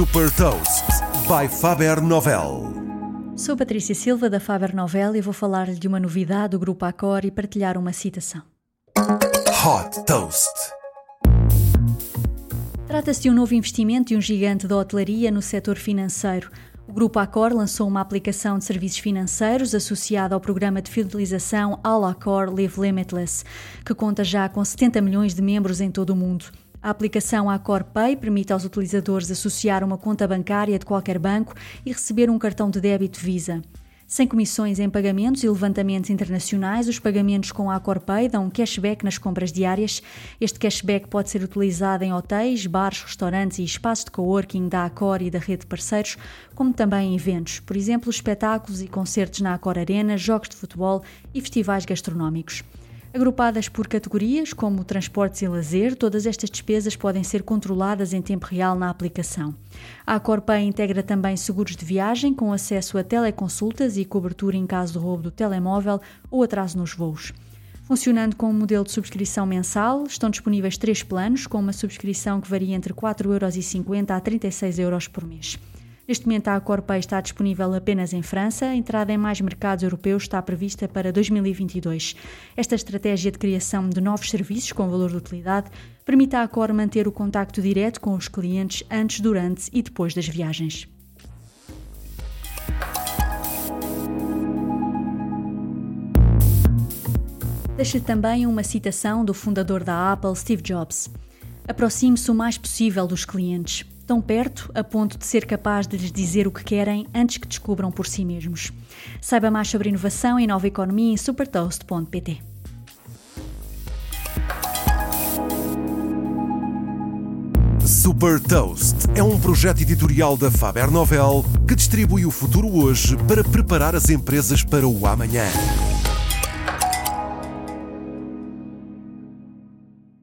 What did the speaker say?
Super Toast by Faber Novel. Sou Patrícia Silva da Faber Novel e vou falar-lhe de uma novidade do Grupo Accor e partilhar uma citação. Hot Toast. Trata-se de um novo investimento de um gigante da hotelaria no setor financeiro. O Grupo Accor lançou uma aplicação de serviços financeiros associada ao programa de fidelização All Accor Live Limitless, que conta já com 70 milhões de membros em todo o mundo. A aplicação Accor Pay permite aos utilizadores associar uma conta bancária de qualquer banco e receber um cartão de débito Visa. Sem comissões em pagamentos e levantamentos internacionais, os pagamentos com a Accor Pay dão cashback nas compras diárias. Este cashback pode ser utilizado em hotéis, bares, restaurantes e espaços de coworking da Accor e da rede de parceiros, como também em eventos, por exemplo, espetáculos e concertos na Accor Arena, jogos de futebol e festivais gastronómicos. Agrupadas por categorias, como transportes e lazer, todas estas despesas podem ser controladas em tempo real na aplicação. A Corpay integra também seguros de viagem, com acesso a teleconsultas e cobertura em caso de roubo do telemóvel ou atraso nos voos. Funcionando com um modelo de subscrição mensal, estão disponíveis três planos, com uma subscrição que varia entre 4,50€ a 36€ euros por mês. Neste momento, a Corpay está disponível apenas em França. A entrada em mais mercados europeus está prevista para 2022. Esta estratégia de criação de novos serviços com valor de utilidade permite à Accor manter o contacto direto com os clientes antes, durante e depois das viagens. Deixa também uma citação do fundador da Apple, Steve Jobs. Aproxime-se o mais possível dos clientes tão perto a ponto de ser capaz de lhes dizer o que querem antes que descubram por si mesmos. Saiba mais sobre inovação e nova economia em supertoast.pt. Super Toast é um projeto editorial da Faber Novel que distribui o futuro hoje para preparar as empresas para o amanhã.